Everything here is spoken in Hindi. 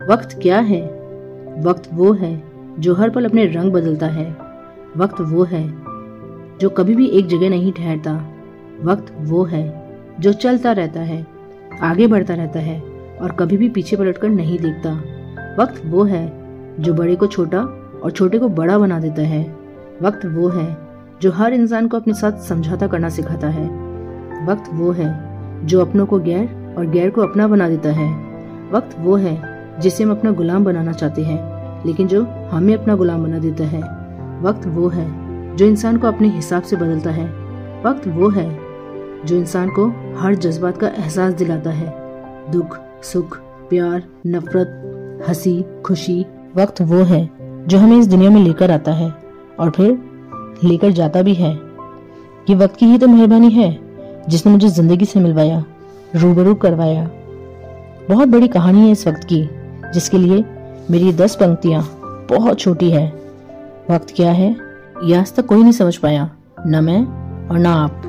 वक्त क्या है? वक्त वो है जो हर पल अपने रंग बदलता है। वक्त वो है जो कभी भी एक जगह नहीं ठहरता। वक्त वो है जो चलता रहता है, आगे बढ़ता रहता है और कभी भी पीछे पलटकर नहीं देखता। वक्त वो है जो बड़े को छोटा और छोटे को बड़ा बना देता है। वक्त वो है जो हर इंसान को अपने साथ समझौता करना सिखाता है। वक्त वो है जो अपनों को गैर और गैर को अपना बना देता है। वक्त वो है जिसे हम अपना गुलाम बनाना चाहते हैं। लेकिन जो हमें अपना गुलाम बना देता है, वक्त वो है जो इंसान को अपने हिसाब से बदलता है। वक्त वो है जो इंसान को हर जज्बात का एहसास दिलाता है। दुख, सुख, प्यार, नफरत, हँसी, खुशी, वक्त वो है जो हमें इस दुनिया में लेकर आता है और फिर लेकर जाता भी है। ये वक्त की ही तो मेहरबानी है जिसने मुझे ज़िंदगी से मिलवाया, रूबरू करवाया। बहुत बड़ी कहानी है इस वक्त की। जिसके लिए मेरी दस पंक्तियाँ बहुत छोटी है। वक्त क्या है? ये आज तक कोई नहीं समझ पाया। न मैं और ना आप।